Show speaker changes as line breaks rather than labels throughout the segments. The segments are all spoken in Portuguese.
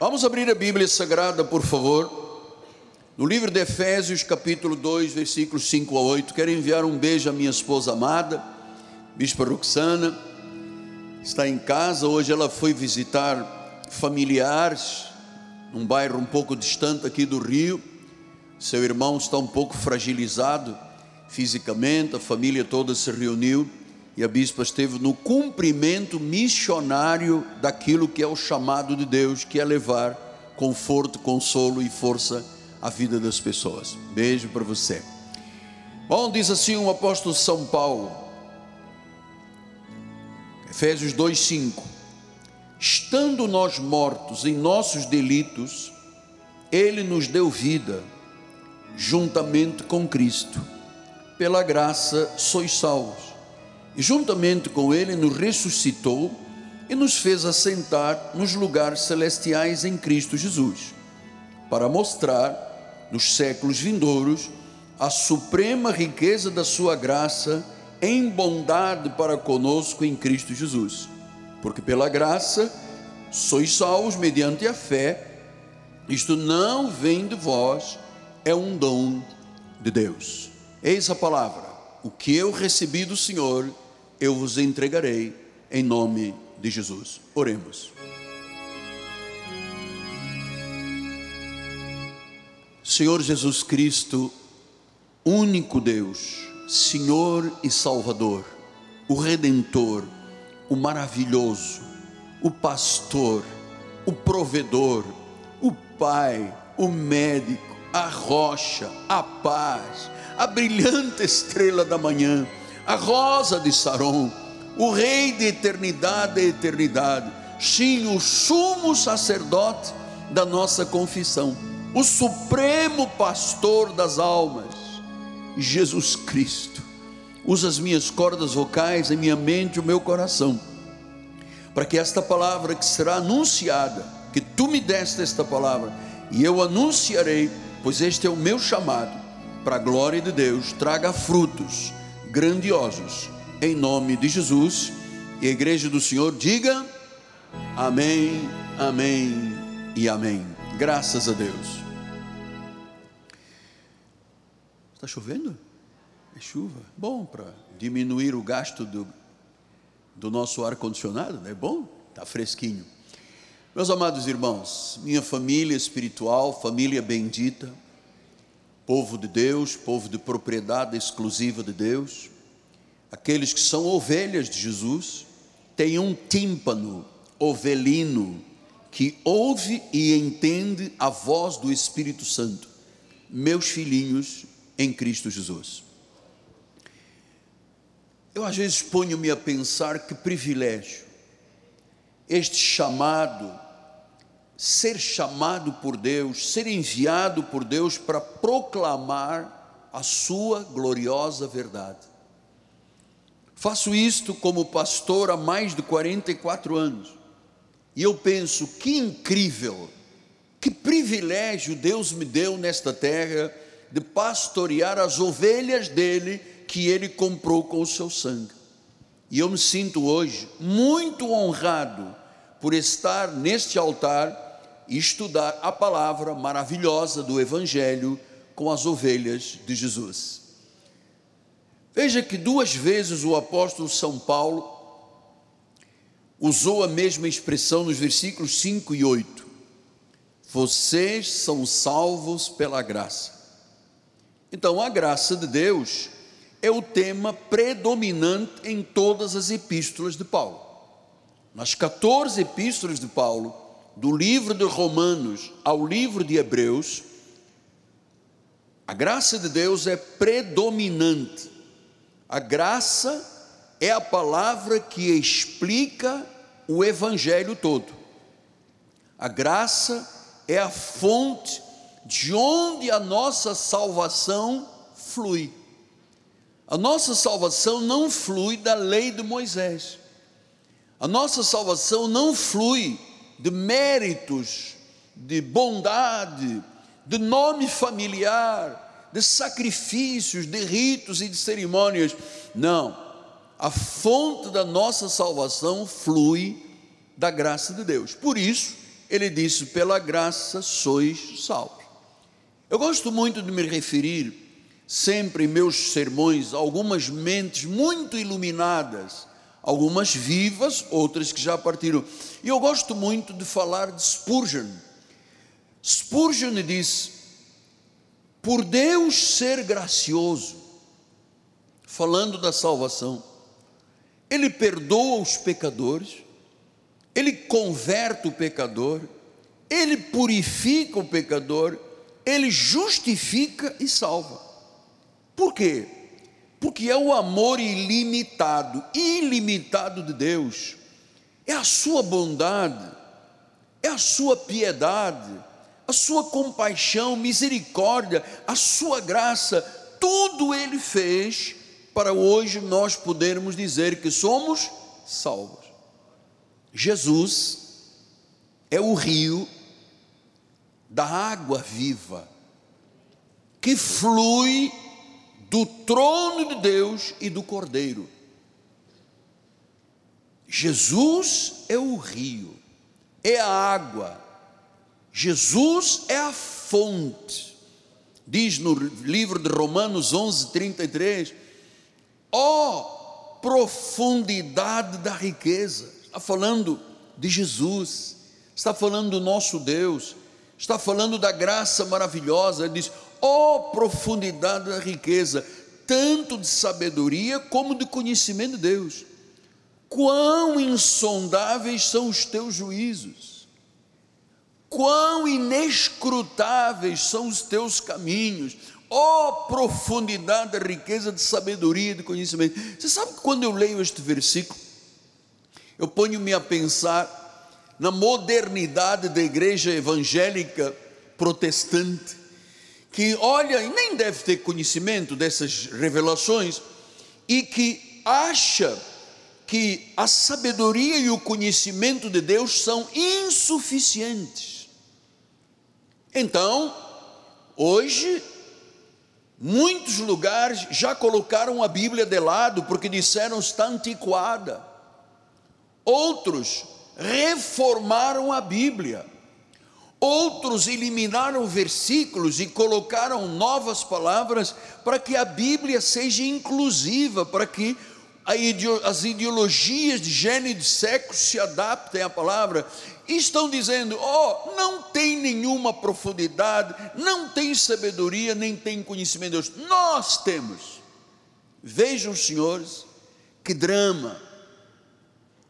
Vamos abrir a Bíblia Sagrada, por favor. No livro de Efésios, capítulo 2, versículos 5 a 8. Quero enviar um beijo à minha esposa amada, Bispa Roxana. Está em casa, hoje ela foi visitar familiares num bairro um pouco distante aqui do Rio. Seu irmão está um pouco fragilizado fisicamente, a família toda se reuniu e a bispa esteve no cumprimento missionário daquilo que é o chamado de Deus, que é levar conforto, consolo e força à vida das pessoas. Beijo para você. Bom, diz assim o apóstolo São Paulo, Efésios 2:5. Estando nós mortos em nossos delitos, ele nos deu vida juntamente com Cristo. Pela graça sois salvos e juntamente com ele nos ressuscitou e nos fez assentar nos lugares celestiais em Cristo Jesus, para mostrar nos séculos vindouros a suprema riqueza da sua graça em bondade para conosco em Cristo Jesus. Porque pela graça sois salvos mediante a fé. Isto não vem de vós, é um dom de Deus. Eis a palavra. O que eu recebi do Senhor, eu vos entregarei em nome de Jesus. Oremos. Senhor Jesus Cristo, único Deus, Senhor e Salvador, o Redentor, o maravilhoso, o pastor, o provedor, o Pai, o médico, a rocha, a paz, a brilhante estrela da manhã a rosa de Saron, o rei de eternidade e eternidade, sim, o sumo sacerdote da nossa confissão, o supremo pastor das almas, Jesus Cristo. Usa as minhas cordas vocais, a minha mente, o meu coração, para que esta palavra que será anunciada, que tu me deste esta palavra, e eu anunciarei, pois este é o meu chamado, para a glória de Deus, traga frutos grandiosos. Em nome de Jesus. E a igreja do Senhor diga: Amém, Amém e Amém. Graças a Deus. Está chovendo? É chuva. Bom para diminuir o gasto do, do nosso ar-condicionado, é bom? Está fresquinho. Meus amados irmãos, minha família espiritual, família bendita, povo de Deus, povo de propriedade exclusiva de Deus, aqueles que são ovelhas de Jesus, têm um tímpano ovelino que ouve e entende a voz do Espírito Santo, meus filhinhos em Cristo Jesus. Eu às vezes ponho-me a pensar que privilégio este chamado ser chamado por Deus, ser enviado por Deus para proclamar a sua gloriosa verdade. Faço isto como pastor há mais de 44 anos. E eu penso que incrível, que privilégio Deus me deu nesta terra de pastorear as ovelhas dele que ele comprou com o seu sangue. E eu me sinto hoje muito honrado por estar neste altar e estudar a palavra maravilhosa do Evangelho com as ovelhas de Jesus. Veja que duas vezes o apóstolo São Paulo usou a mesma expressão nos versículos 5 e 8. Vocês são salvos pela graça. Então, a graça de Deus é o tema predominante em todas as epístolas de Paulo. Nas 14 epístolas de Paulo, do livro de Romanos ao livro de Hebreus, a graça de Deus é predominante. A graça é a palavra que explica o evangelho todo. A graça é a fonte de onde a nossa salvação flui. A nossa salvação não flui da lei de Moisés. A nossa salvação não flui de méritos, de bondade, de nome familiar, de sacrifícios, de ritos e de cerimônias. Não. A fonte da nossa salvação flui da graça de Deus. Por isso, ele disse: pela graça sois salvos. Eu gosto muito de me referir, sempre em meus sermões, a algumas mentes muito iluminadas, algumas vivas, outras que já partiram. E eu gosto muito de falar de Spurgeon. Spurgeon diz: por Deus ser gracioso, falando da salvação, Ele perdoa os pecadores, Ele converte o pecador, Ele purifica o pecador, Ele justifica e salva. Por quê? Porque é o amor ilimitado, ilimitado de Deus, é a sua bondade, é a sua piedade, a sua compaixão, misericórdia, a sua graça, tudo ele fez para hoje nós podermos dizer que somos salvos. Jesus é o rio da água viva que flui do trono de Deus e do Cordeiro. Jesus é o rio, é a água Jesus é a fonte. Diz no livro de Romanos 11, 33, ó oh, profundidade da riqueza, está falando de Jesus, está falando do nosso Deus, está falando da graça maravilhosa, ele diz, oh, profundidade da riqueza, tanto de sabedoria como de conhecimento de Deus, quão insondáveis são os teus juízos, Quão inescrutáveis são os teus caminhos, ó oh, profundidade da riqueza de sabedoria e de conhecimento. Você sabe que quando eu leio este versículo, eu ponho-me a pensar na modernidade da igreja evangélica protestante, que olha e nem deve ter conhecimento dessas revelações, e que acha que a sabedoria e o conhecimento de Deus são insuficientes então, hoje, muitos lugares já colocaram a Bíblia de lado porque disseram está antiquada. Outros reformaram a Bíblia. Outros eliminaram versículos e colocaram novas palavras para que a Bíblia seja inclusiva, para que as ideologias de gênero e de sexo se adaptem à palavra estão dizendo: oh, não tem nenhuma profundidade, não tem sabedoria, nem tem conhecimento de Deus. Nós temos. Vejam, senhores, que drama.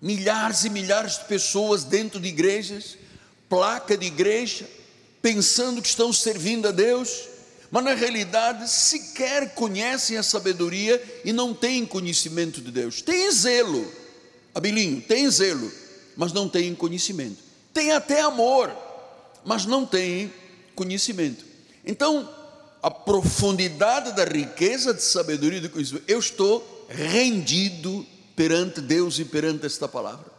Milhares e milhares de pessoas dentro de igrejas, placa de igreja, pensando que estão servindo a Deus, mas na realidade sequer conhecem a sabedoria e não têm conhecimento de Deus. Tem zelo, Abilinho, tem zelo, mas não tem conhecimento tem até amor, mas não tem conhecimento. Então, a profundidade da riqueza de sabedoria e de conhecimento, eu estou rendido perante Deus e perante esta palavra.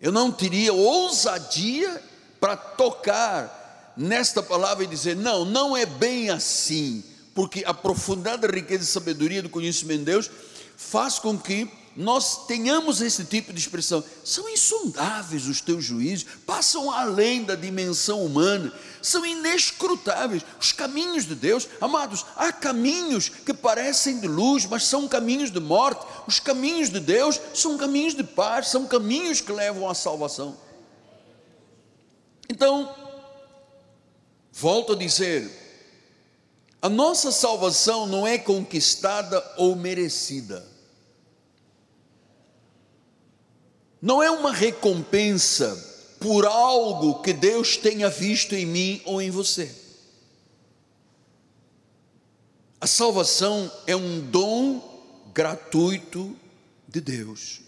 Eu não teria ousadia para tocar nesta palavra e dizer, não, não é bem assim, porque a profundidade da riqueza de sabedoria e do conhecimento de Deus faz com que nós tenhamos esse tipo de expressão. São insondáveis os teus juízos, passam além da dimensão humana, são inescrutáveis os caminhos de Deus. Amados, há caminhos que parecem de luz, mas são caminhos de morte. Os caminhos de Deus são caminhos de paz, são caminhos que levam à salvação. Então, volto a dizer, a nossa salvação não é conquistada ou merecida não é uma recompensa por algo que Deus tenha visto em mim ou em você. A salvação é um dom gratuito de Deus,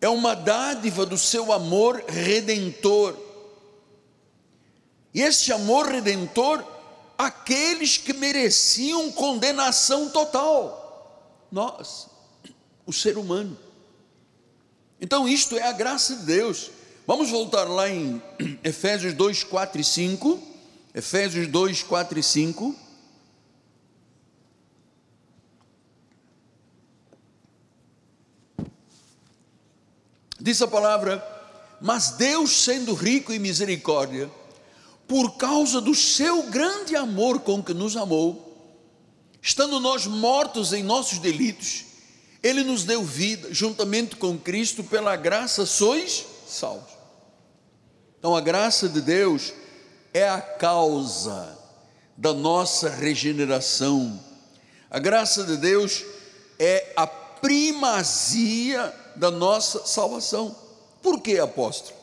é uma dádiva do seu amor redentor. E esse amor redentor, aqueles que mereciam condenação total, nós, o ser humano. Então, isto é a graça de Deus. Vamos voltar lá em Efésios 2, 4 e 5. Efésios 2, 4 e 5. Diz a palavra: Mas Deus, sendo rico em misericórdia, por causa do seu grande amor com que nos amou, estando nós mortos em nossos delitos, Ele nos deu vida, juntamente com Cristo, pela graça sois salvos. Então a graça de Deus é a causa da nossa regeneração. A graça de Deus é a primazia da nossa salvação. Por que, apóstolo?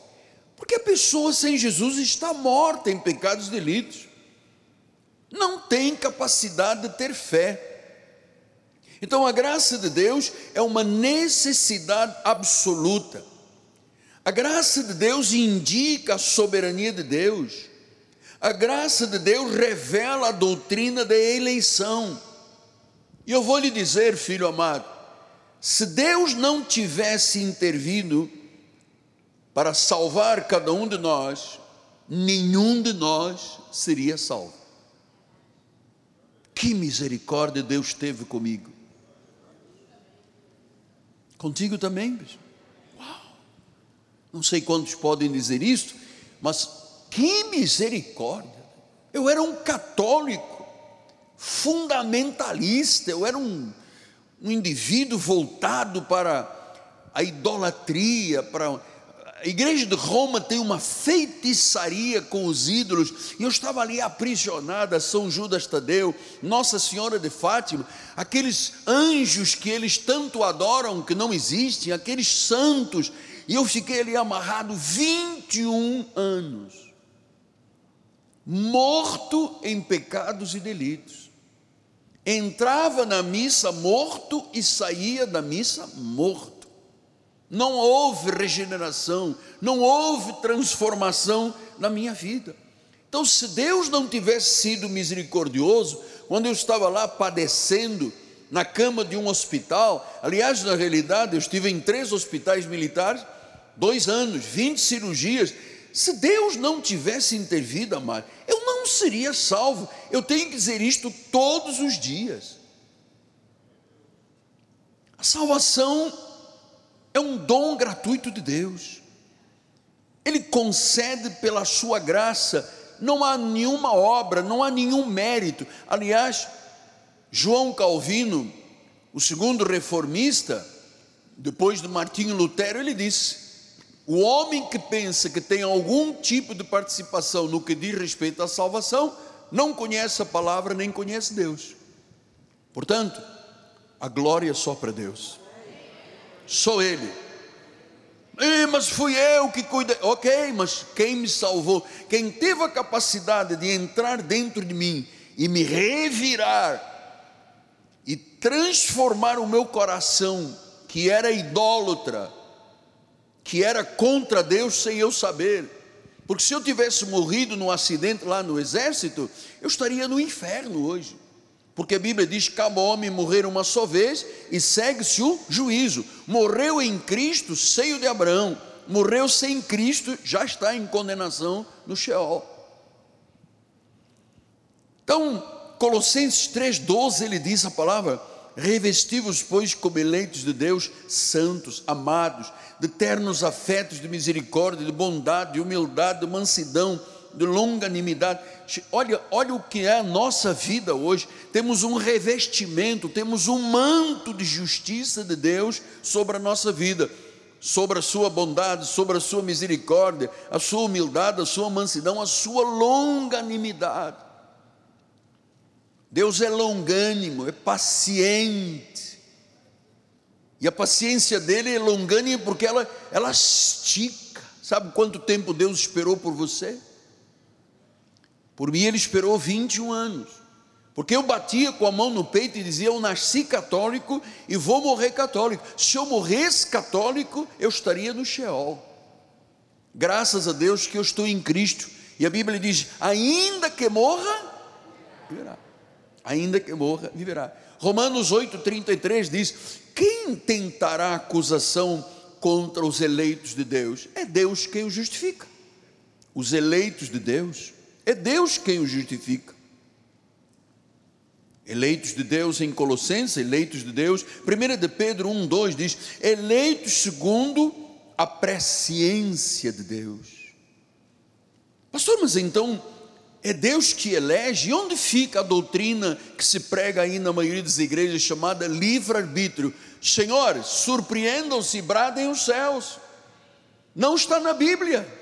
Porque a pessoa sem Jesus está morta em pecados e delitos. Não tem capacidade de ter fé. Então a graça de Deus é uma necessidade absoluta. A graça de Deus indica a soberania de Deus. A graça de Deus revela a doutrina da eleição. E eu vou lhe dizer, filho amado, se Deus não tivesse intervido para salvar cada um de nós, nenhum de nós seria salvo. Que misericórdia Deus teve comigo. Contigo também, bicho. Uau! Não sei quantos podem dizer isso, mas que misericórdia. Eu era um católico, fundamentalista, eu era um, um indivíduo voltado para a idolatria, para a igreja de Roma tem uma feitiçaria com os ídolos, e eu estava ali aprisionada, São Judas Tadeu, Nossa Senhora de Fátima, aqueles anjos que eles tanto adoram, que não existem, aqueles santos, e eu fiquei ali amarrado 21 anos, morto em pecados e delitos. Entrava na missa morto e saía da missa morto não houve regeneração, não houve transformação na minha vida. Então, se Deus não tivesse sido misericordioso, quando eu estava lá padecendo na cama de um hospital, aliás, na realidade, eu estive em três hospitais militares, dois anos, 20 cirurgias. Se Deus não tivesse intervido, amado, eu não seria salvo. Eu tenho que dizer isto todos os dias. A salvação é um dom gratuito de Deus. Ele concede pela sua graça, não há nenhuma obra, não há nenhum mérito. Aliás, João Calvino, o segundo reformista, depois de Martinho Lutero, ele disse: o homem que pensa que tem algum tipo de participação no que diz respeito à salvação, não conhece a palavra nem conhece Deus. Portanto, a glória é só para Deus sou Ele. E, mas fui eu que cuidei. Ok, mas quem me salvou? Quem teve a capacidade de entrar dentro de mim e me revirar e transformar o meu coração, que era idólatra, que era contra Deus sem eu saber. Porque se eu tivesse morrido num acidente lá no exército, eu estaria no inferno hoje. Porque a Bíblia diz que cada homem morrer uma só vez e segue-se o juízo. Morreu em Cristo, seio de Abraão. Morreu sem Cristo, já está em condenação no Sheol. Então, Colossenses 3,12 ele diz a palavra: revestivos, pois, como eleitos de Deus, santos, amados, de ternos afetos de misericórdia, de bondade, de humildade, de mansidão, de longanimidade. Olha, olha o que é a nossa vida hoje. Temos um revestimento, temos um manto de justiça de Deus sobre a nossa vida, sobre a sua bondade, sobre a sua misericórdia, a sua humildade, a sua mansidão, a sua longanimidade. Deus é longânimo, é paciente. E a paciência dele é longânima porque ela, ela estica. Sabe quanto tempo Deus esperou por você? Por mim, ele esperou 21 anos. Porque eu batia com a mão no peito e dizia: Eu nasci católico e vou morrer católico. Se eu morresse católico, eu estaria no Sheol. Graças a Deus que eu estou em Cristo. E a Bíblia diz: Ainda que morra, viverá. Ainda que morra, viverá. Romanos 8,33 diz: Quem tentará acusação contra os eleitos de Deus? É Deus quem os justifica. Os eleitos de Deus é Deus quem o justifica. Eleitos de Deus em Colossenses, eleitos de Deus. 1 de Pedro 1, 2 diz: eleitos segundo a presciência de Deus. Pastor, mas então é Deus que elege? E onde fica a doutrina que se prega aí na maioria das igrejas chamada livre-arbítrio? Senhores, surpreendam-se, bradem os céus. Não está na Bíblia.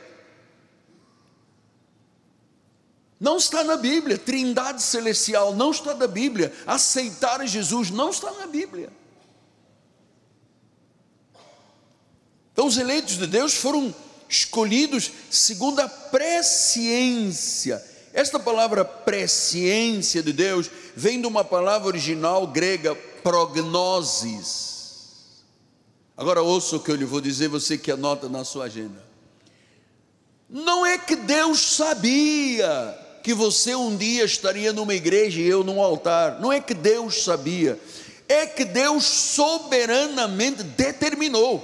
Não está na Bíblia. Trindade celestial não está na Bíblia. Aceitar Jesus não está na Bíblia. Então, os eleitos de Deus foram escolhidos segundo a presciência. Esta palavra presciência de Deus vem de uma palavra original grega prognosis. Agora ouça o que eu lhe vou dizer, você que anota na sua agenda. Não é que Deus sabia que você um dia estaria numa igreja e eu num altar. Não é que Deus sabia, é que Deus soberanamente determinou.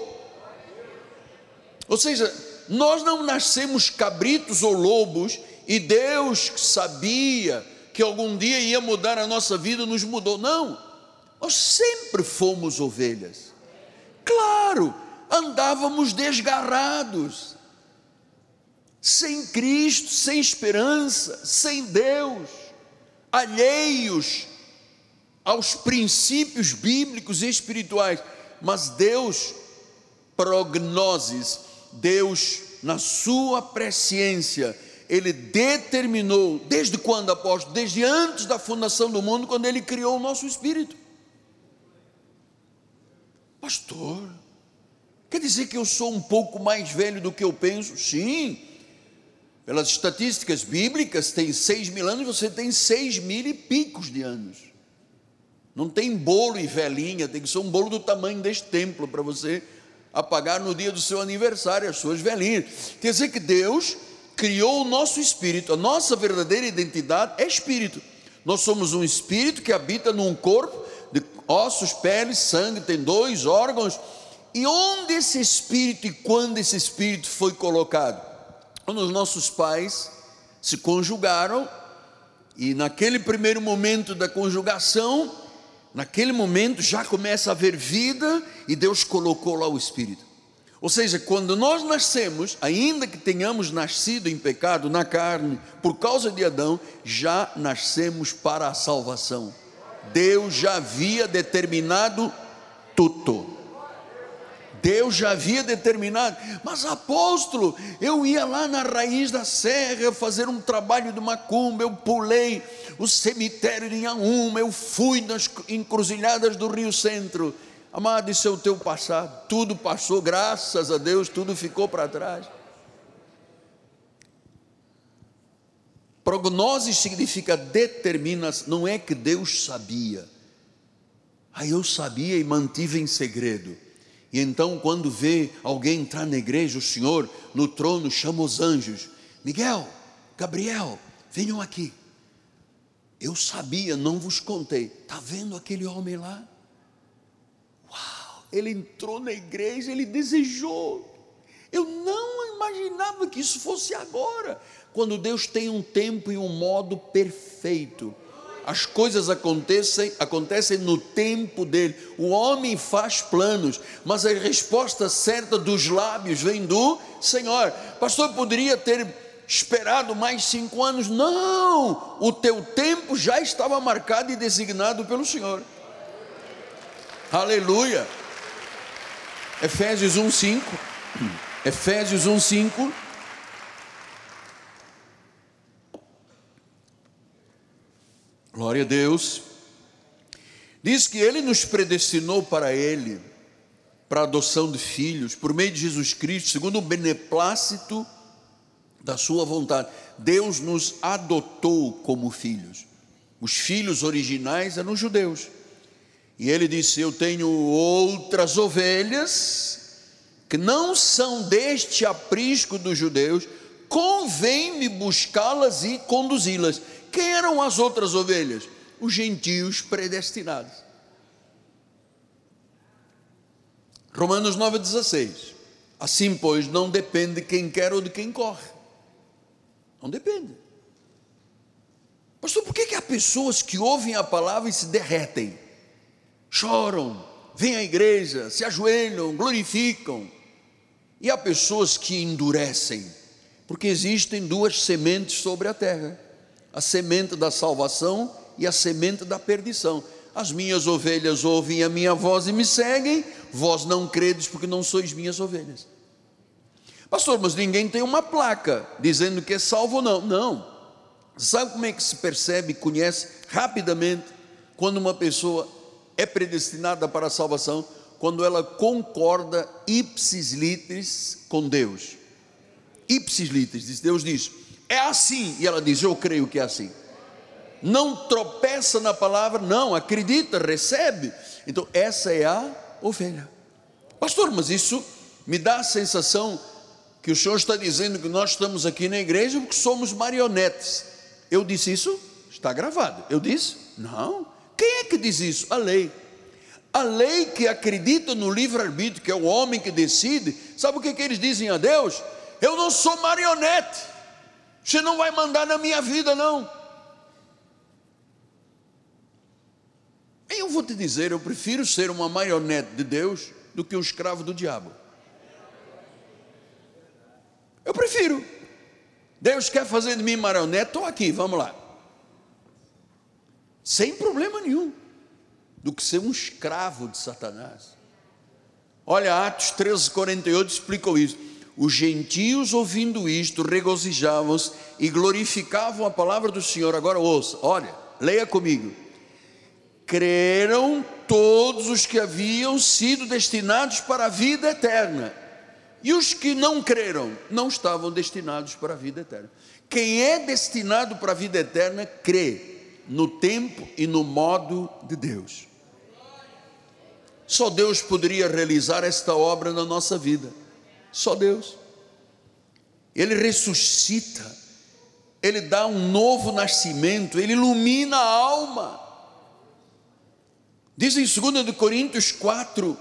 Ou seja, nós não nascemos cabritos ou lobos e Deus sabia que algum dia ia mudar a nossa vida, nos mudou. Não, nós sempre fomos ovelhas. Claro, andávamos desgarrados, sem Cristo, sem esperança, sem Deus, alheios aos princípios bíblicos e espirituais, mas Deus, prognoses, Deus, na sua presciência, Ele determinou, desde quando, apóstolo? Desde antes da fundação do mundo, quando Ele criou o nosso espírito. Pastor, quer dizer que eu sou um pouco mais velho do que eu penso? Sim. Pelas estatísticas bíblicas, tem seis mil anos, você tem seis mil e picos de anos. Não tem bolo e velhinha, tem que ser um bolo do tamanho deste templo para você apagar no dia do seu aniversário as suas velhinhas. Quer dizer que Deus criou o nosso espírito, a nossa verdadeira identidade é espírito. Nós somos um espírito que habita num corpo de ossos, pele, sangue, tem dois órgãos. E onde esse espírito e quando esse espírito foi colocado? Quando os nossos pais se conjugaram, e naquele primeiro momento da conjugação, naquele momento já começa a haver vida e Deus colocou lá o Espírito. Ou seja, quando nós nascemos, ainda que tenhamos nascido em pecado na carne, por causa de Adão, já nascemos para a salvação. Deus já havia determinado tudo. Deus já havia determinado, mas apóstolo, eu ia lá na raiz da serra fazer um trabalho de macumba, eu pulei o cemitério de Inhaúma, eu fui nas encruzilhadas do Rio Centro. Amado, isso é o teu passado, tudo passou, graças a Deus, tudo ficou para trás. Prognose significa determina, não é que Deus sabia. Aí eu sabia e mantive em segredo. E então, quando vê alguém entrar na igreja, o Senhor no trono chama os anjos: Miguel, Gabriel, venham aqui. Eu sabia, não vos contei. Está vendo aquele homem lá? Uau! Ele entrou na igreja, ele desejou. Eu não imaginava que isso fosse agora, quando Deus tem um tempo e um modo perfeito as coisas acontecem, acontecem no tempo dele. O homem faz planos, mas a resposta certa dos lábios vem do Senhor. Pastor, poderia ter esperado mais cinco anos? Não, o teu tempo já estava marcado e designado pelo Senhor. Aleluia. Efésios 1:5. Efésios 1:5 Glória a Deus. Diz que Ele nos predestinou para Ele, para a adoção de filhos, por meio de Jesus Cristo, segundo o beneplácito da Sua vontade. Deus nos adotou como filhos. Os filhos originais eram judeus. E Ele disse: Eu tenho outras ovelhas que não são deste aprisco dos judeus, convém-me buscá-las e conduzi-las. Quem eram as outras ovelhas? Os gentios predestinados. Romanos 9,16. Assim, pois, não depende de quem quer ou de quem corre. Não depende. Pastor, por que, que há pessoas que ouvem a palavra e se derretem? Choram, vêm à igreja, se ajoelham, glorificam. E há pessoas que endurecem, porque existem duas sementes sobre a terra: a semente da salvação e a semente da perdição. As minhas ovelhas ouvem a minha voz e me seguem, vós não credes porque não sois minhas ovelhas. Pastor, mas ninguém tem uma placa dizendo que é salvo ou não. Não. Sabe como é que se percebe, conhece rapidamente quando uma pessoa é predestinada para a salvação? Quando ela concorda ipsis litteris com Deus. Ipsis litteris, Deus diz, é assim, e ela diz, eu creio que é assim. Não tropeça na palavra, não, acredita, recebe. Então, essa é a ovelha. Pastor, mas isso me dá a sensação que o Senhor está dizendo que nós estamos aqui na igreja porque somos marionetes. Eu disse isso? Está gravado. Eu disse? Não. Quem é que diz isso? A lei. A lei que acredita no livre-arbítrio, que é o homem que decide, sabe o que, que eles dizem a Deus? Eu não sou marionete. Você não vai mandar na minha vida, não. Eu vou te dizer, eu prefiro ser uma marionete de Deus do que um escravo do diabo. Eu prefiro. Deus quer fazer de mim marionete, estou aqui, vamos lá. Sem problema nenhum. Do que ser um escravo de Satanás. Olha, Atos 13, 48 explicou isso. Os gentios, ouvindo isto, regozijavam-se e glorificavam a palavra do Senhor. Agora ouça, olha, leia comigo. Creram todos os que haviam sido destinados para a vida eterna e os que não creram não estavam destinados para a vida eterna. Quem é destinado para a vida eterna crê no tempo e no modo de Deus. Só Deus poderia realizar esta obra na nossa vida. Só Deus. Ele ressuscita, ele dá um novo nascimento, ele ilumina a alma. Diz em 2 Coríntios 4,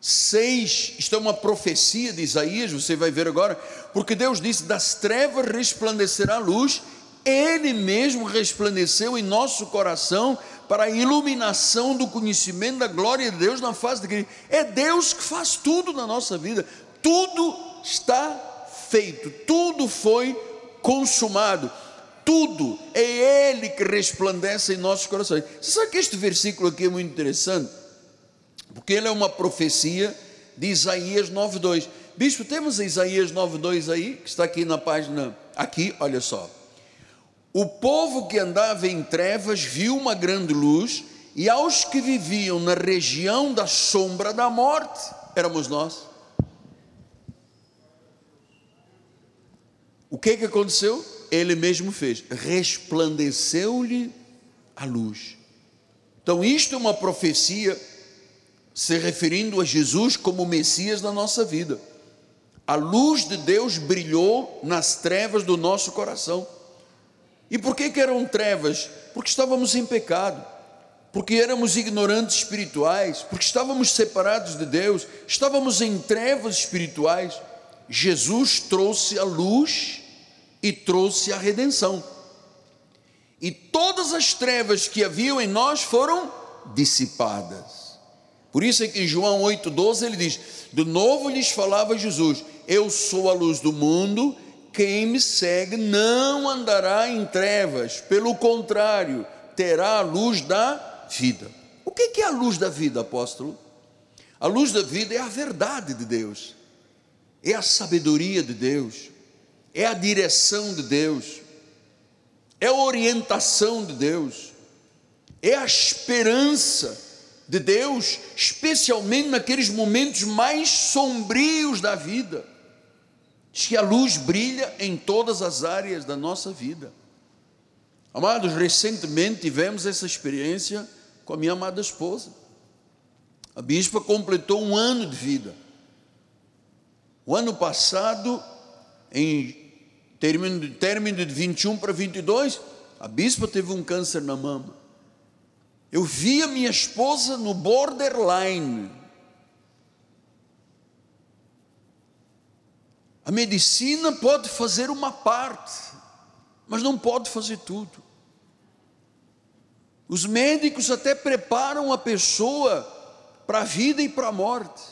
6, isto é uma profecia de Isaías, você vai ver agora, porque Deus disse: das trevas resplandecerá a luz, Ele mesmo resplandeceu em nosso coração para a iluminação do conhecimento da glória de Deus na face de Cristo. É Deus que faz tudo na nossa vida, tudo está feito, tudo foi consumado, tudo é Ele que resplandece em nossos corações. Você sabe que este versículo aqui é muito interessante? porque ele é uma profecia de Isaías 9:2. Bispo, temos Isaías 9:2 aí, que está aqui na página aqui, olha só. O povo que andava em trevas viu uma grande luz, e aos que viviam na região da sombra da morte, éramos nós. O que que aconteceu? Ele mesmo fez, resplandeceu-lhe a luz. Então, isto é uma profecia se referindo a Jesus como Messias da nossa vida. A luz de Deus brilhou nas trevas do nosso coração. E por que, que eram trevas? Porque estávamos em pecado, porque éramos ignorantes espirituais, porque estávamos separados de Deus, estávamos em trevas espirituais. Jesus trouxe a luz e trouxe a redenção. E todas as trevas que haviam em nós foram dissipadas. Por isso é que em João 8,12 ele diz: De novo lhes falava Jesus: Eu sou a luz do mundo, quem me segue não andará em trevas, pelo contrário, terá a luz da vida. O que é a luz da vida, apóstolo? A luz da vida é a verdade de Deus, é a sabedoria de Deus, é a direção de Deus, é a orientação de Deus, é a esperança de Deus, especialmente naqueles momentos mais sombrios da vida. Diz que a luz brilha em todas as áreas da nossa vida. Amados, recentemente tivemos essa experiência com a minha amada esposa. A bispa completou um ano de vida. O ano passado, em término, término de 21 para 22, a bispa teve um câncer na mama. Eu vi a minha esposa no borderline. A medicina pode fazer uma parte, mas não pode fazer tudo. Os médicos até preparam a pessoa para a vida e para a morte,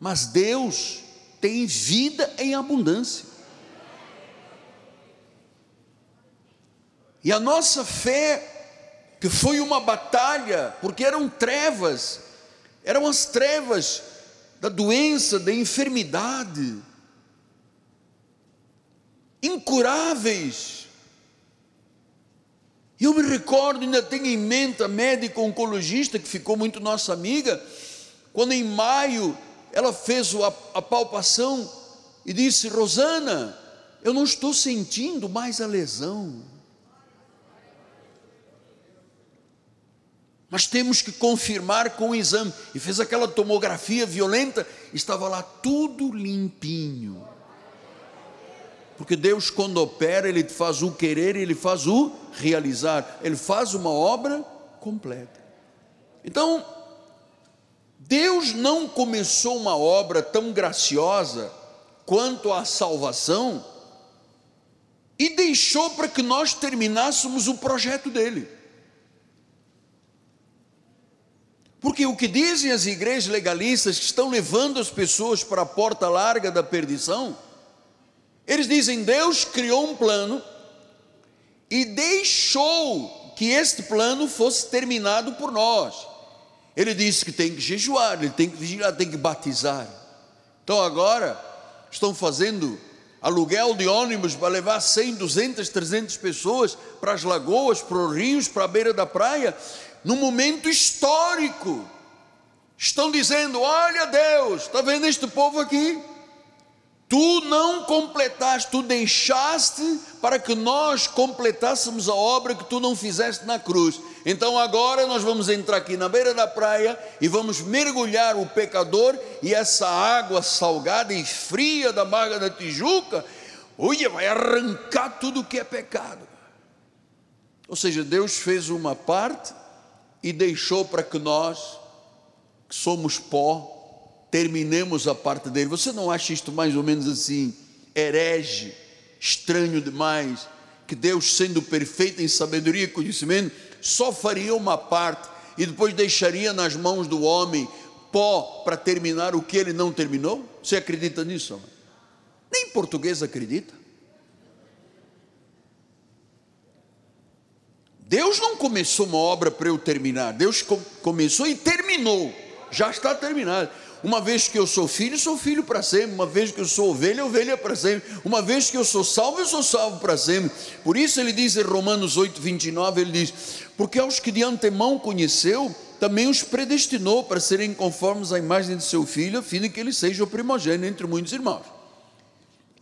mas Deus tem vida em abundância. E a nossa fé, que foi uma batalha, porque eram trevas, eram as trevas da doença, da enfermidade, incuráveis. E eu me recordo, ainda tenho em mente a médica oncologista que ficou muito nossa amiga, quando em maio ela fez a, a palpação e disse: Rosana, eu não estou sentindo mais a lesão. Mas temos que confirmar com o exame. E fez aquela tomografia violenta, estava lá tudo limpinho. Porque Deus, quando opera, Ele faz o querer, Ele faz o realizar, Ele faz uma obra completa. Então, Deus não começou uma obra tão graciosa quanto a salvação e deixou para que nós terminássemos o projeto dele. Porque o que dizem as igrejas legalistas que estão levando as pessoas para a porta larga da perdição, eles dizem: Deus criou um plano e deixou que este plano fosse terminado por nós. Ele disse que tem que jejuar, ele tem que vigiar, tem que batizar. Então agora estão fazendo aluguel de ônibus para levar 100, 200, 300 pessoas para as lagoas, para os rios, para a beira da praia, num momento histórico. Estão dizendo: Olha Deus, está vendo este povo aqui? Tu não completaste, tu deixaste para que nós completássemos a obra que tu não fizeste na cruz. Então agora nós vamos entrar aqui na beira da praia e vamos mergulhar o pecador e essa água salgada e fria da Barra da Tijuca, olha, vai arrancar tudo que é pecado. Ou seja, Deus fez uma parte e deixou para que nós, que somos pó, terminemos a parte dele. Você não acha isto mais ou menos assim, herege, estranho demais? Que Deus, sendo perfeito em sabedoria e conhecimento, só faria uma parte e depois deixaria nas mãos do homem pó para terminar o que ele não terminou? Você acredita nisso? Nem português acredita. Deus não começou uma obra para eu terminar, Deus começou e terminou, já está terminado. Uma vez que eu sou filho, sou filho para sempre. Uma vez que eu sou ovelha, ovelha para sempre. Uma vez que eu sou salvo, eu sou salvo para sempre. Por isso ele diz em Romanos 8, 29, ele diz: Porque aos que de antemão conheceu, também os predestinou para serem conformes à imagem de seu filho, a fim de que ele seja o primogênito entre muitos irmãos.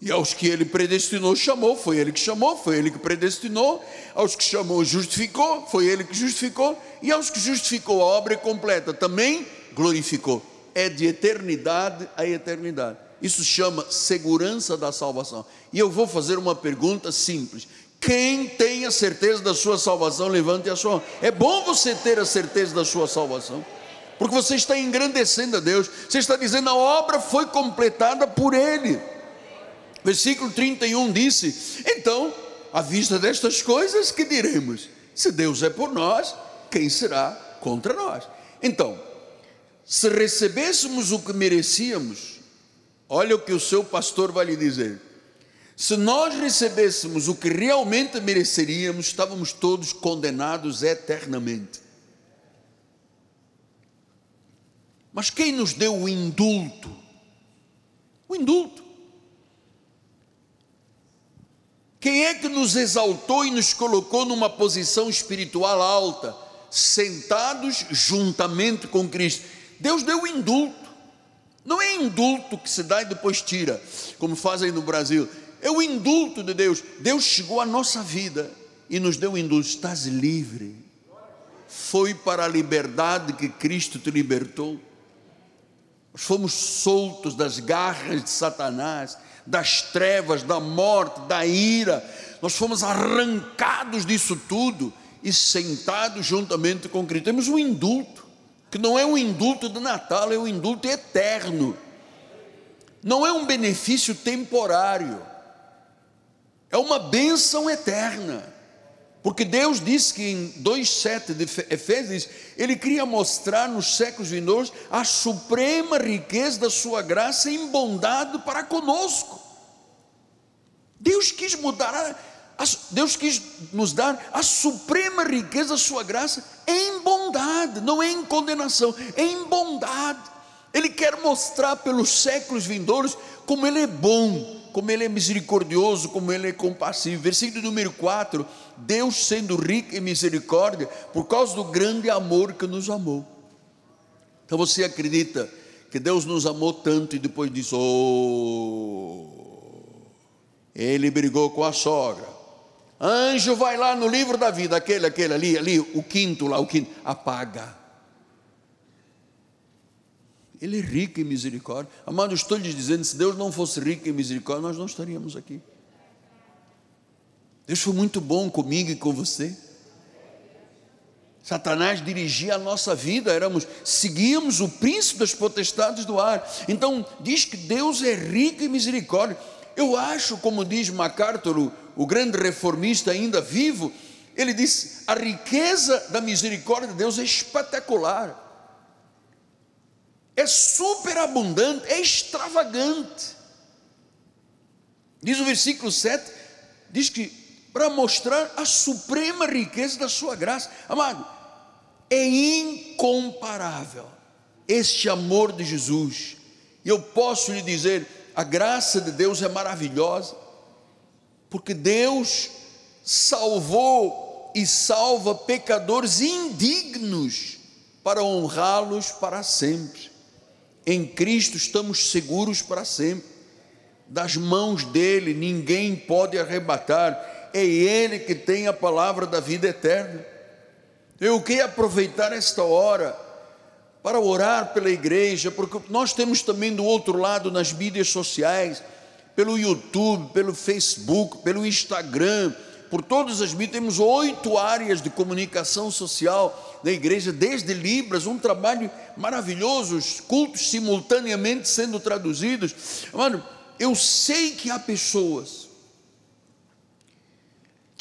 E aos que ele predestinou, chamou, foi ele que chamou, foi ele que predestinou. Aos que chamou, justificou, foi ele que justificou. E aos que justificou, a obra completa também glorificou é de eternidade a eternidade. Isso chama segurança da salvação. E eu vou fazer uma pergunta simples. Quem tem a certeza da sua salvação, levante a sua mão. É bom você ter a certeza da sua salvação, porque você está engrandecendo a Deus, você está dizendo a obra foi completada por Ele. Versículo 31 disse: Então, à vista destas coisas, que diremos? Se Deus é por nós, quem será contra nós? Então, se recebêssemos o que merecíamos, olha o que o seu pastor vai lhe dizer. Se nós recebêssemos o que realmente mereceríamos, estávamos todos condenados eternamente. Mas quem nos deu o indulto? O indulto. Quem é que nos exaltou e nos colocou numa posição espiritual alta, sentados juntamente com Cristo? Deus deu o indulto. Não é indulto que se dá e depois tira, como fazem no Brasil. É o indulto de Deus. Deus chegou à nossa vida e nos deu o indulto. Estás livre. Foi para a liberdade que Cristo te libertou. Nós fomos soltos das garras de Satanás, das trevas, da morte, da ira. Nós fomos arrancados disso tudo e sentados juntamente com Cristo. Temos um indulto que não é um indulto do Natal, é um indulto eterno. Não é um benefício temporário. É uma bênção eterna. Porque Deus disse que em 2,7 de Efésios, Ele queria mostrar nos séculos vindouros a suprema riqueza da Sua graça em bondade para conosco. Deus quis mudar, Deus quis nos dar a suprema riqueza da Sua graça em bondade, não em condenação, em bondade. Ele quer mostrar pelos séculos vindouros como Ele é bom, como Ele é misericordioso, como Ele é compassivo. Versículo número 4: Deus sendo rico em misericórdia, por causa do grande amor que nos amou. Então você acredita que Deus nos amou tanto e depois disse: Oh, Ele brigou com a sogra. Anjo vai lá no livro da vida, aquele, aquele ali, ali, o quinto lá, o quinto, apaga. Ele é rico em misericórdia. Amado, estou lhe dizendo: se Deus não fosse rico em misericórdia, nós não estaríamos aqui. Deus foi muito bom comigo e com você. Satanás dirigia a nossa vida, éramos, seguíamos o príncipe das potestades do ar. Então, diz que Deus é rico em misericórdia. Eu acho, como diz MacArthur, o, o grande reformista ainda vivo, ele diz: a riqueza da misericórdia de Deus é espetacular é superabundante, é extravagante. Diz o versículo 7, diz que para mostrar a suprema riqueza da sua graça, amado, é incomparável este amor de Jesus. E eu posso lhe dizer, a graça de Deus é maravilhosa, porque Deus salvou e salva pecadores indignos para honrá-los para sempre. Em Cristo estamos seguros para sempre. Das mãos dele ninguém pode arrebatar. É ele que tem a palavra da vida eterna. Eu quero aproveitar esta hora para orar pela igreja, porque nós temos também do outro lado nas mídias sociais, pelo YouTube, pelo Facebook, pelo Instagram, por todas as mídias, temos oito áreas de comunicação social da igreja, desde Libras, um trabalho maravilhoso, os cultos simultaneamente sendo traduzidos. Mano, eu sei que há pessoas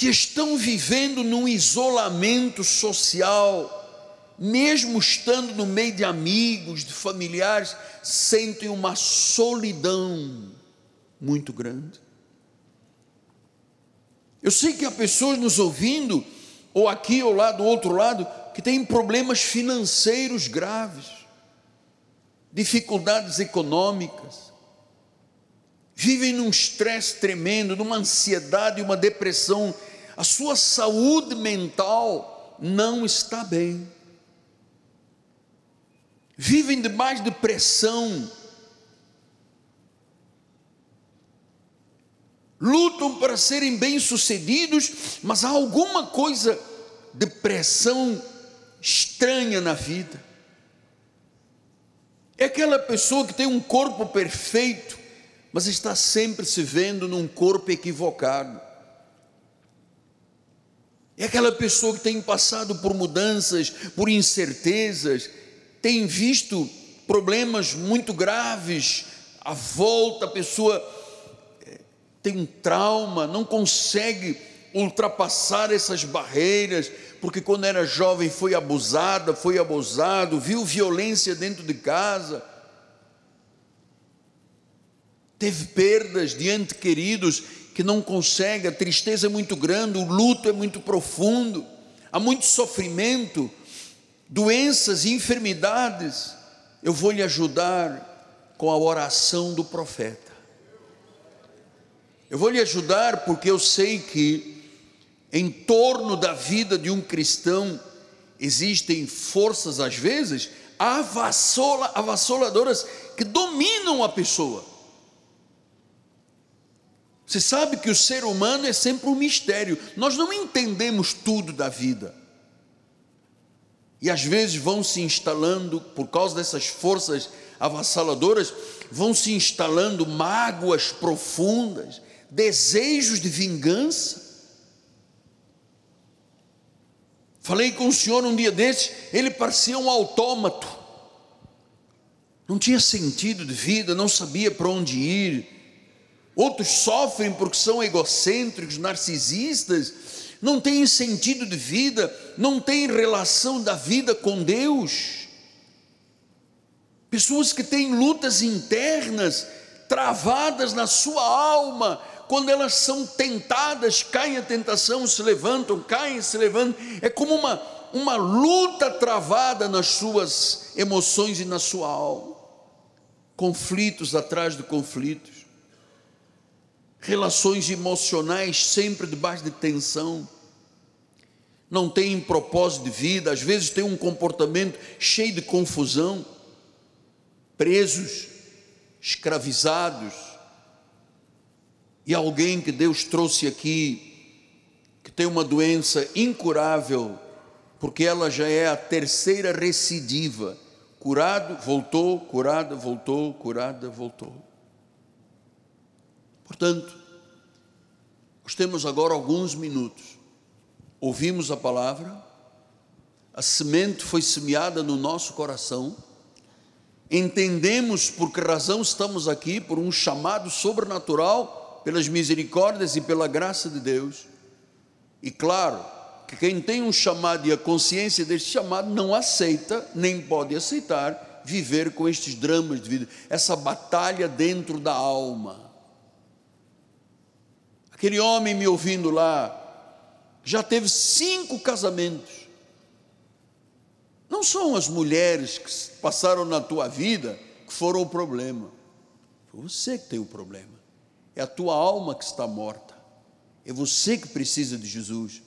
que estão vivendo num isolamento social, mesmo estando no meio de amigos, de familiares, sentem uma solidão muito grande. Eu sei que há pessoas nos ouvindo, ou aqui ou lá do outro lado, que têm problemas financeiros graves, dificuldades econômicas, vivem num estresse tremendo, numa ansiedade, uma depressão, a sua saúde mental não está bem. Vivem debaixo de pressão, lutam para serem bem-sucedidos, mas há alguma coisa de pressão estranha na vida. É aquela pessoa que tem um corpo perfeito, mas está sempre se vendo num corpo equivocado. É aquela pessoa que tem passado por mudanças, por incertezas, tem visto problemas muito graves à volta, a pessoa tem um trauma, não consegue ultrapassar essas barreiras, porque quando era jovem foi abusada, foi abusado, viu violência dentro de casa, teve perdas diante queridos que não consegue, a tristeza é muito grande, o luto é muito profundo, há muito sofrimento, doenças, enfermidades. Eu vou lhe ajudar com a oração do profeta. Eu vou lhe ajudar porque eu sei que em torno da vida de um cristão existem forças, às vezes, avassola, avassoladoras que dominam a pessoa. Você sabe que o ser humano é sempre um mistério, nós não entendemos tudo da vida. E às vezes vão se instalando, por causa dessas forças avassaladoras, vão se instalando mágoas profundas, desejos de vingança. Falei com o senhor um dia desses, ele parecia um autômato, não tinha sentido de vida, não sabia para onde ir. Outros sofrem porque são egocêntricos, narcisistas, não têm sentido de vida, não têm relação da vida com Deus. Pessoas que têm lutas internas, travadas na sua alma, quando elas são tentadas, caem a tentação, se levantam, caem, se levantam, é como uma, uma luta travada nas suas emoções e na sua alma. Conflitos atrás de conflitos relações emocionais sempre debaixo de tensão, não tem propósito de vida, às vezes tem um comportamento cheio de confusão, presos, escravizados, e alguém que Deus trouxe aqui, que tem uma doença incurável, porque ela já é a terceira recidiva, curado, voltou, curada, voltou, curada, voltou. Portanto, nós temos agora alguns minutos. Ouvimos a palavra, a semente foi semeada no nosso coração, entendemos por que razão estamos aqui, por um chamado sobrenatural, pelas misericórdias e pela graça de Deus. E claro, que quem tem um chamado e a consciência deste chamado não aceita, nem pode aceitar, viver com estes dramas de vida, essa batalha dentro da alma. Aquele homem me ouvindo lá, já teve cinco casamentos. Não são as mulheres que passaram na tua vida que foram o problema. Foi você que tem o problema. É a tua alma que está morta. É você que precisa de Jesus.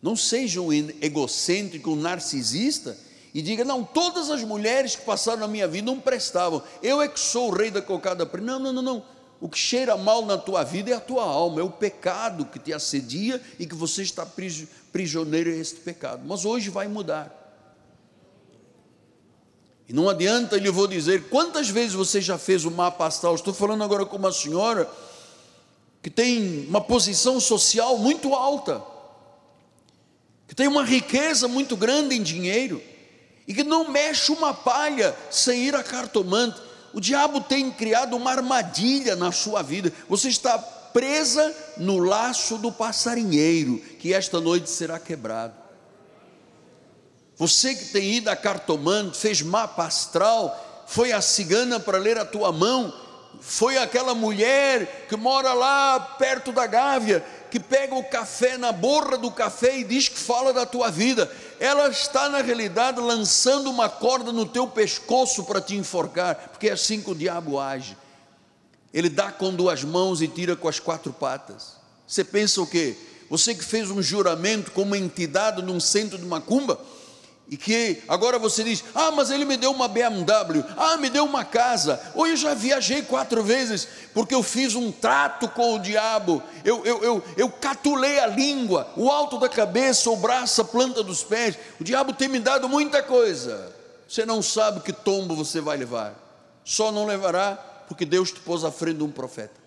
Não seja um egocêntrico, um narcisista e diga: não, todas as mulheres que passaram na minha vida não prestavam. Eu é que sou o rei da cocada. Não, não, não, não. O que cheira mal na tua vida é a tua alma, é o pecado que te assedia e que você está prisioneiro a este pecado. Mas hoje vai mudar. E não adianta, lhe vou dizer, quantas vezes você já fez o mapa astral? Estou falando agora com uma senhora que tem uma posição social muito alta, que tem uma riqueza muito grande em dinheiro, e que não mexe uma palha sem ir a cartomante. O diabo tem criado uma armadilha na sua vida. Você está presa no laço do passarinheiro, que esta noite será quebrado. Você que tem ido a cartomante, fez mapa astral, foi a cigana para ler a tua mão, foi aquela mulher que mora lá perto da Gávea, que pega o café na borra do café e diz que fala da tua vida. Ela está, na realidade, lançando uma corda no teu pescoço para te enforcar, porque é assim que o diabo age. Ele dá com duas mãos e tira com as quatro patas. Você pensa o quê? Você que fez um juramento como entidade num centro de macumba, e que agora você diz: Ah, mas ele me deu uma BMW, ah, me deu uma casa, ou eu já viajei quatro vezes, porque eu fiz um trato com o diabo, eu, eu, eu, eu catulei a língua, o alto da cabeça, o braço, a planta dos pés, o diabo tem me dado muita coisa. Você não sabe que tombo você vai levar, só não levará porque Deus te pôs à frente de um profeta.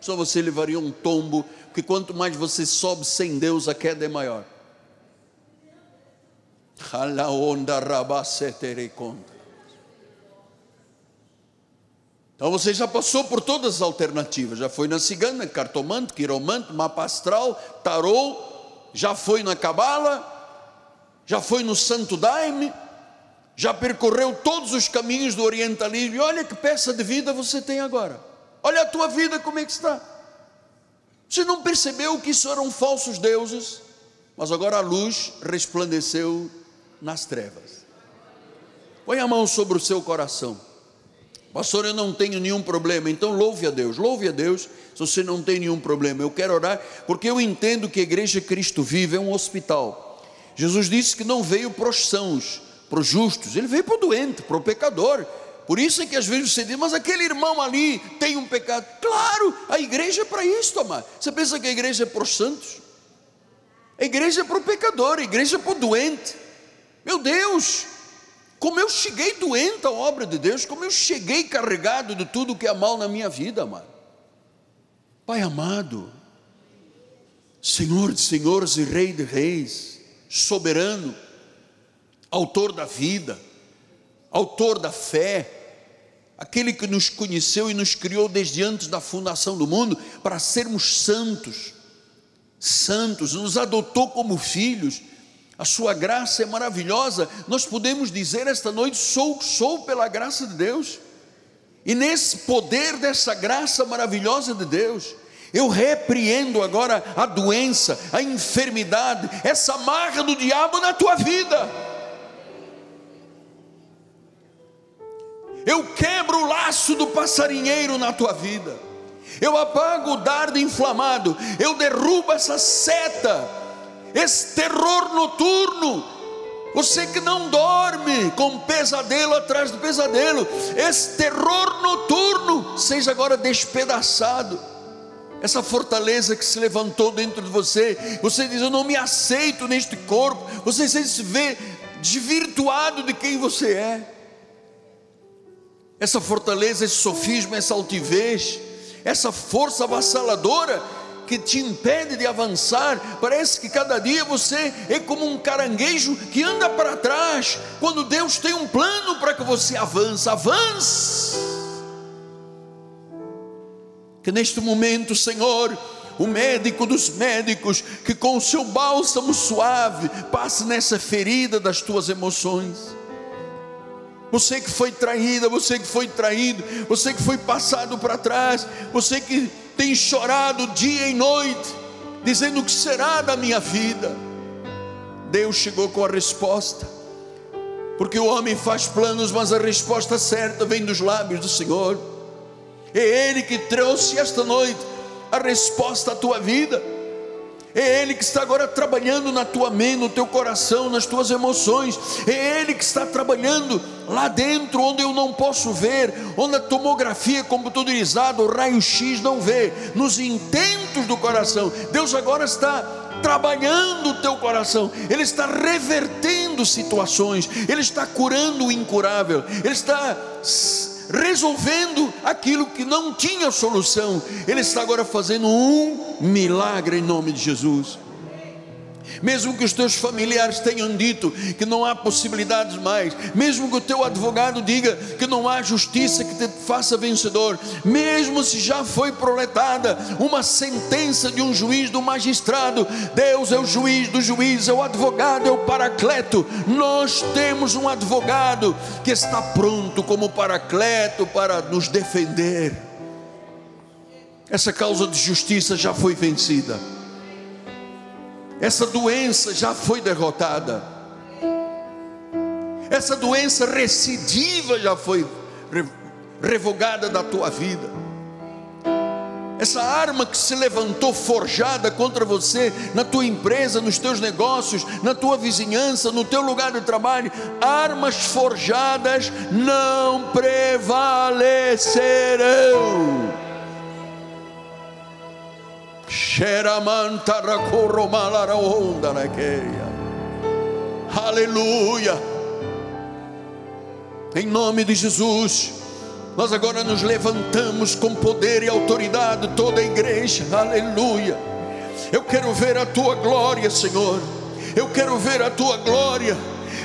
Só você levaria um tombo, porque quanto mais você sobe sem Deus, a queda é maior. Então você já passou por todas as alternativas, já foi na cigana, cartomante, quiromante, mapa astral, tarô, já foi na cabala, já foi no santo daime, já percorreu todos os caminhos do orientalismo, e olha que peça de vida você tem agora. Olha a tua vida como é que está. Você não percebeu que isso eram falsos deuses, mas agora a luz resplandeceu nas trevas. Põe a mão sobre o seu coração. Pastor, eu não tenho nenhum problema. Então louve a Deus. Louve a Deus se você não tem nenhum problema. Eu quero orar porque eu entendo que a igreja Cristo vive é um hospital. Jesus disse que não veio para os sãos, para os justos, ele veio para o doente, para o pecador. Por isso é que às vezes você diz, mas aquele irmão ali tem um pecado. Claro, a igreja é para isso, amado. Você pensa que a igreja é para os santos? A igreja é para o pecador, a igreja é para o doente. Meu Deus, como eu cheguei doente à obra de Deus, como eu cheguei carregado de tudo que é mal na minha vida, amado. Pai amado, Senhor de senhores e Rei de reis, soberano, autor da vida, autor da fé, aquele que nos conheceu e nos criou desde antes da fundação do mundo para sermos santos, santos santos, nos adotou como filhos. A sua graça é maravilhosa. Nós podemos dizer esta noite: sou, sou pela graça de Deus. E nesse poder dessa graça maravilhosa de Deus, eu repreendo agora a doença, a enfermidade, essa marra do diabo na tua vida. Eu quebro o laço do passarinheiro na tua vida. Eu apago o dardo inflamado. Eu derrubo essa seta, esse terror noturno. Você que não dorme com pesadelo atrás do pesadelo, esse terror noturno seja agora despedaçado. Essa fortaleza que se levantou dentro de você, você diz: Eu não me aceito neste corpo. Você se vê desvirtuado de quem você é essa fortaleza, esse sofisma, essa altivez, essa força avassaladora que te impede de avançar. Parece que cada dia você é como um caranguejo que anda para trás, quando Deus tem um plano para que você avance. Avance. Que neste momento, Senhor, o médico dos médicos, que com o seu bálsamo suave passe nessa ferida das tuas emoções você que foi traída, você que foi traído, você que foi passado para trás, você que tem chorado dia e noite, dizendo o que será da minha vida. Deus chegou com a resposta, porque o homem faz planos, mas a resposta certa vem dos lábios do Senhor. É Ele que trouxe esta noite a resposta à tua vida. É Ele que está agora trabalhando na tua mente, no teu coração, nas tuas emoções. É Ele que está trabalhando lá dentro, onde eu não posso ver, onde a tomografia computadorizada, o raio-x não vê, nos intentos do coração. Deus agora está trabalhando o teu coração, Ele está revertendo situações, Ele está curando o incurável, Ele está resolvendo aquilo que não tinha solução. Ele está agora fazendo um milagre em nome de Jesus. Mesmo que os teus familiares tenham dito que não há possibilidades mais, mesmo que o teu advogado diga que não há justiça que te faça vencedor, mesmo se já foi proletada uma sentença de um juiz, do magistrado, Deus é o juiz do juiz, é o advogado, é o paracleto. Nós temos um advogado que está pronto como paracleto para nos defender. Essa causa de justiça já foi vencida essa doença já foi derrotada. Essa doença recidiva já foi revogada da tua vida. Essa arma que se levantou forjada contra você na tua empresa, nos teus negócios, na tua vizinhança, no teu lugar de trabalho, armas forjadas não prevalecerão. Aleluia. Em nome de Jesus, nós agora nos levantamos com poder e autoridade, toda a igreja. Aleluia. Eu quero ver a tua glória, Senhor. Eu quero ver a tua glória.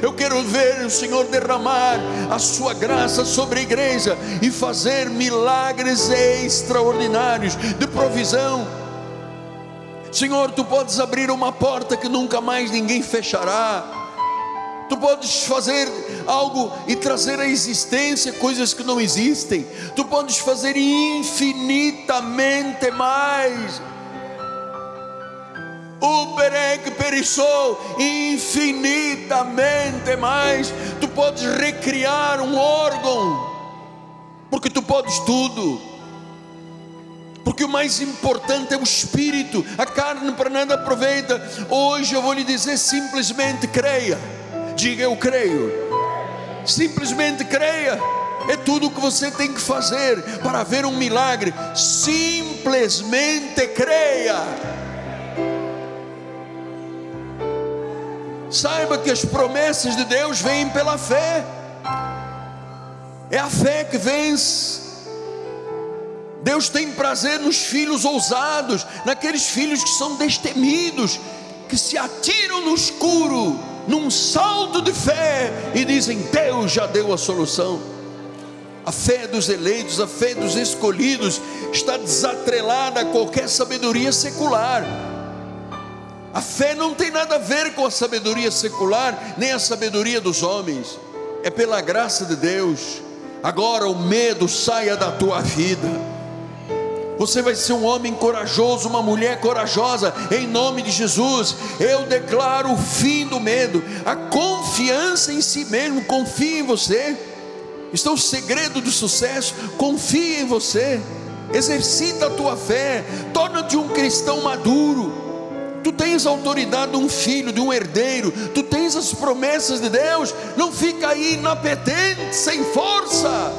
Eu quero ver o Senhor derramar a sua graça sobre a igreja e fazer milagres extraordinários de provisão Senhor, tu podes abrir uma porta que nunca mais ninguém fechará. Tu podes fazer algo e trazer à existência coisas que não existem. Tu podes fazer infinitamente mais. O Perec perissou infinitamente mais. Tu podes recriar um órgão, porque tu podes tudo porque o mais importante é o espírito, a carne para nada aproveita. Hoje eu vou lhe dizer simplesmente creia, diga eu creio, simplesmente creia. É tudo o que você tem que fazer para ver um milagre. Simplesmente creia. Saiba que as promessas de Deus vêm pela fé. É a fé que vence Deus tem prazer nos filhos ousados, naqueles filhos que são destemidos, que se atiram no escuro, num salto de fé e dizem: Deus já deu a solução. A fé dos eleitos, a fé dos escolhidos está desatrelada a qualquer sabedoria secular. A fé não tem nada a ver com a sabedoria secular, nem a sabedoria dos homens. É pela graça de Deus. Agora o medo saia da tua vida. Você vai ser um homem corajoso, uma mulher corajosa, em nome de Jesus. Eu declaro o fim do medo, a confiança em si mesmo. Confie em você. Está o segredo do sucesso. Confie em você. Exercita a tua fé. Torna-te um cristão maduro tu tens a autoridade de um filho, de um herdeiro, tu tens as promessas de Deus, não fica aí inapetente, sem força.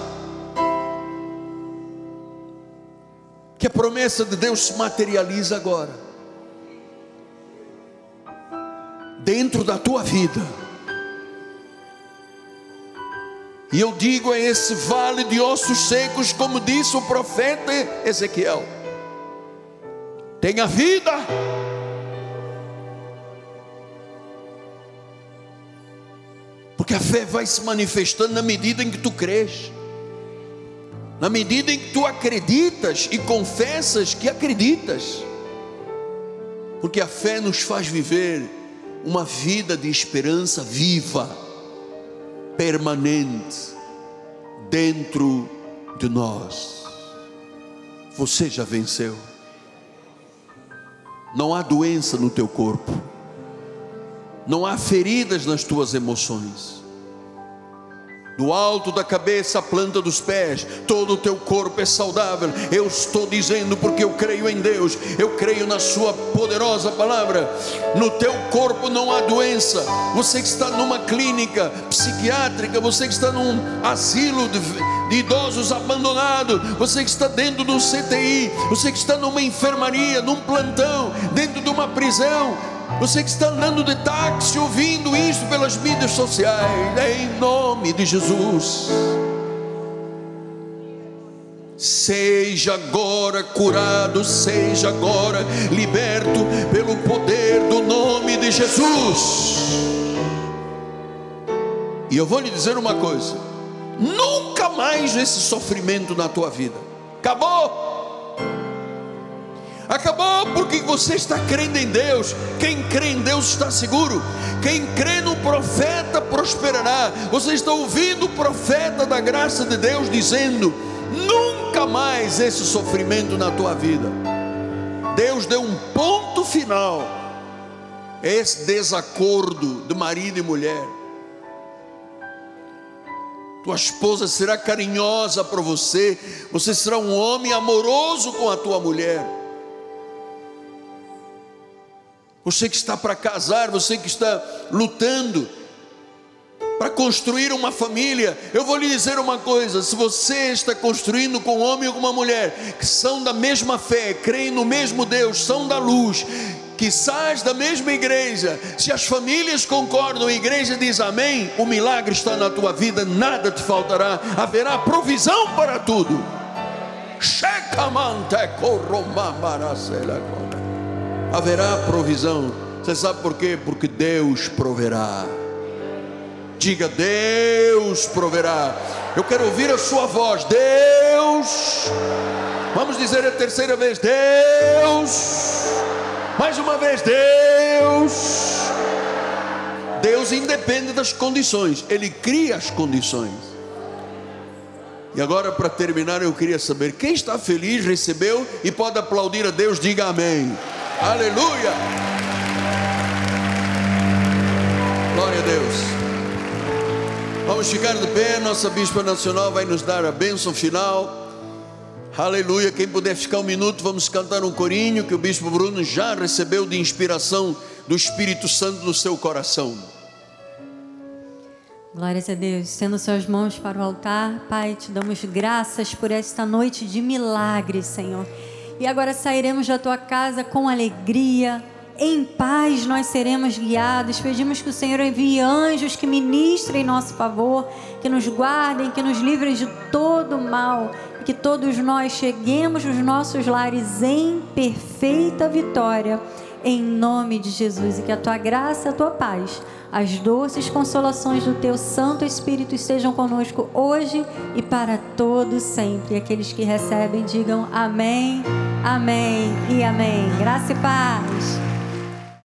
Que a promessa de Deus se materializa agora, dentro da tua vida. E eu digo a esse vale de ossos secos, como disse o profeta Ezequiel: tenha vida. Porque a fé vai se manifestando na medida em que tu crês, na medida em que tu acreditas e confessas que acreditas. Porque a fé nos faz viver uma vida de esperança viva, permanente, dentro de nós. Você já venceu. Não há doença no teu corpo não há feridas nas tuas emoções. Do alto da cabeça à planta dos pés, todo o teu corpo é saudável. Eu estou dizendo porque eu creio em Deus, eu creio na Sua poderosa palavra. No teu corpo não há doença. Você que está numa clínica psiquiátrica, você que está num asilo de, de idosos abandonado, você que está dentro de um CTI, você que está numa enfermaria, num plantão, dentro de uma prisão, você que está andando de táxi, ouvindo isso pelas mídias sociais, em nome de Jesus. Seja agora curado, seja agora liberto pelo poder do nome de Jesus. E eu vou lhe dizer uma coisa: nunca mais esse sofrimento na tua vida. Acabou. Acabou porque você está crendo em Deus. Quem crê em Deus está seguro. Quem crê no profeta prosperará. Você está ouvindo o profeta da graça de Deus dizendo: nunca mais esse sofrimento na tua vida. Deus deu um ponto final. Esse desacordo de marido e mulher. Tua esposa será carinhosa para você. Você será um homem amoroso com a tua mulher você que está para casar, você que está lutando para construir uma família, eu vou lhe dizer uma coisa: se você está construindo com um homem ou com uma mulher que são da mesma fé, creem no mesmo Deus, são da luz, que sais da mesma igreja, se as famílias concordam, a igreja diz amém, o milagre está na tua vida, nada te faltará, haverá provisão para tudo. Checamante corromamaracelagora haverá provisão. Você sabe por quê? Porque Deus proverá. Diga, Deus proverá. Eu quero ouvir a sua voz. Deus. Vamos dizer a terceira vez: Deus. Mais uma vez: Deus. Deus independe das condições, Ele cria as condições. E agora, para terminar, eu queria saber: quem está feliz, recebeu e pode aplaudir a Deus, diga amém. Aleluia. Glória a Deus. Vamos ficar de pé. Nossa Bispa Nacional vai nos dar a bênção final. Aleluia. Quem puder ficar um minuto, vamos cantar um corinho que o Bispo Bruno já recebeu de inspiração do Espírito Santo no seu coração.
Glórias a Deus. Sendo suas mãos para o altar, Pai, te damos graças por esta noite de milagres, Senhor. E agora sairemos da tua casa com alegria, em paz nós seremos guiados. Pedimos que o Senhor envie anjos que ministrem em nosso favor, que nos guardem, que nos livrem de todo mal, e que todos nós cheguemos nos nossos lares em perfeita vitória, em nome de Jesus, e que a tua graça, a tua paz as doces consolações do teu Santo Espírito estejam conosco hoje e para todos sempre. Aqueles que recebem, digam amém, amém e amém. Graça e paz.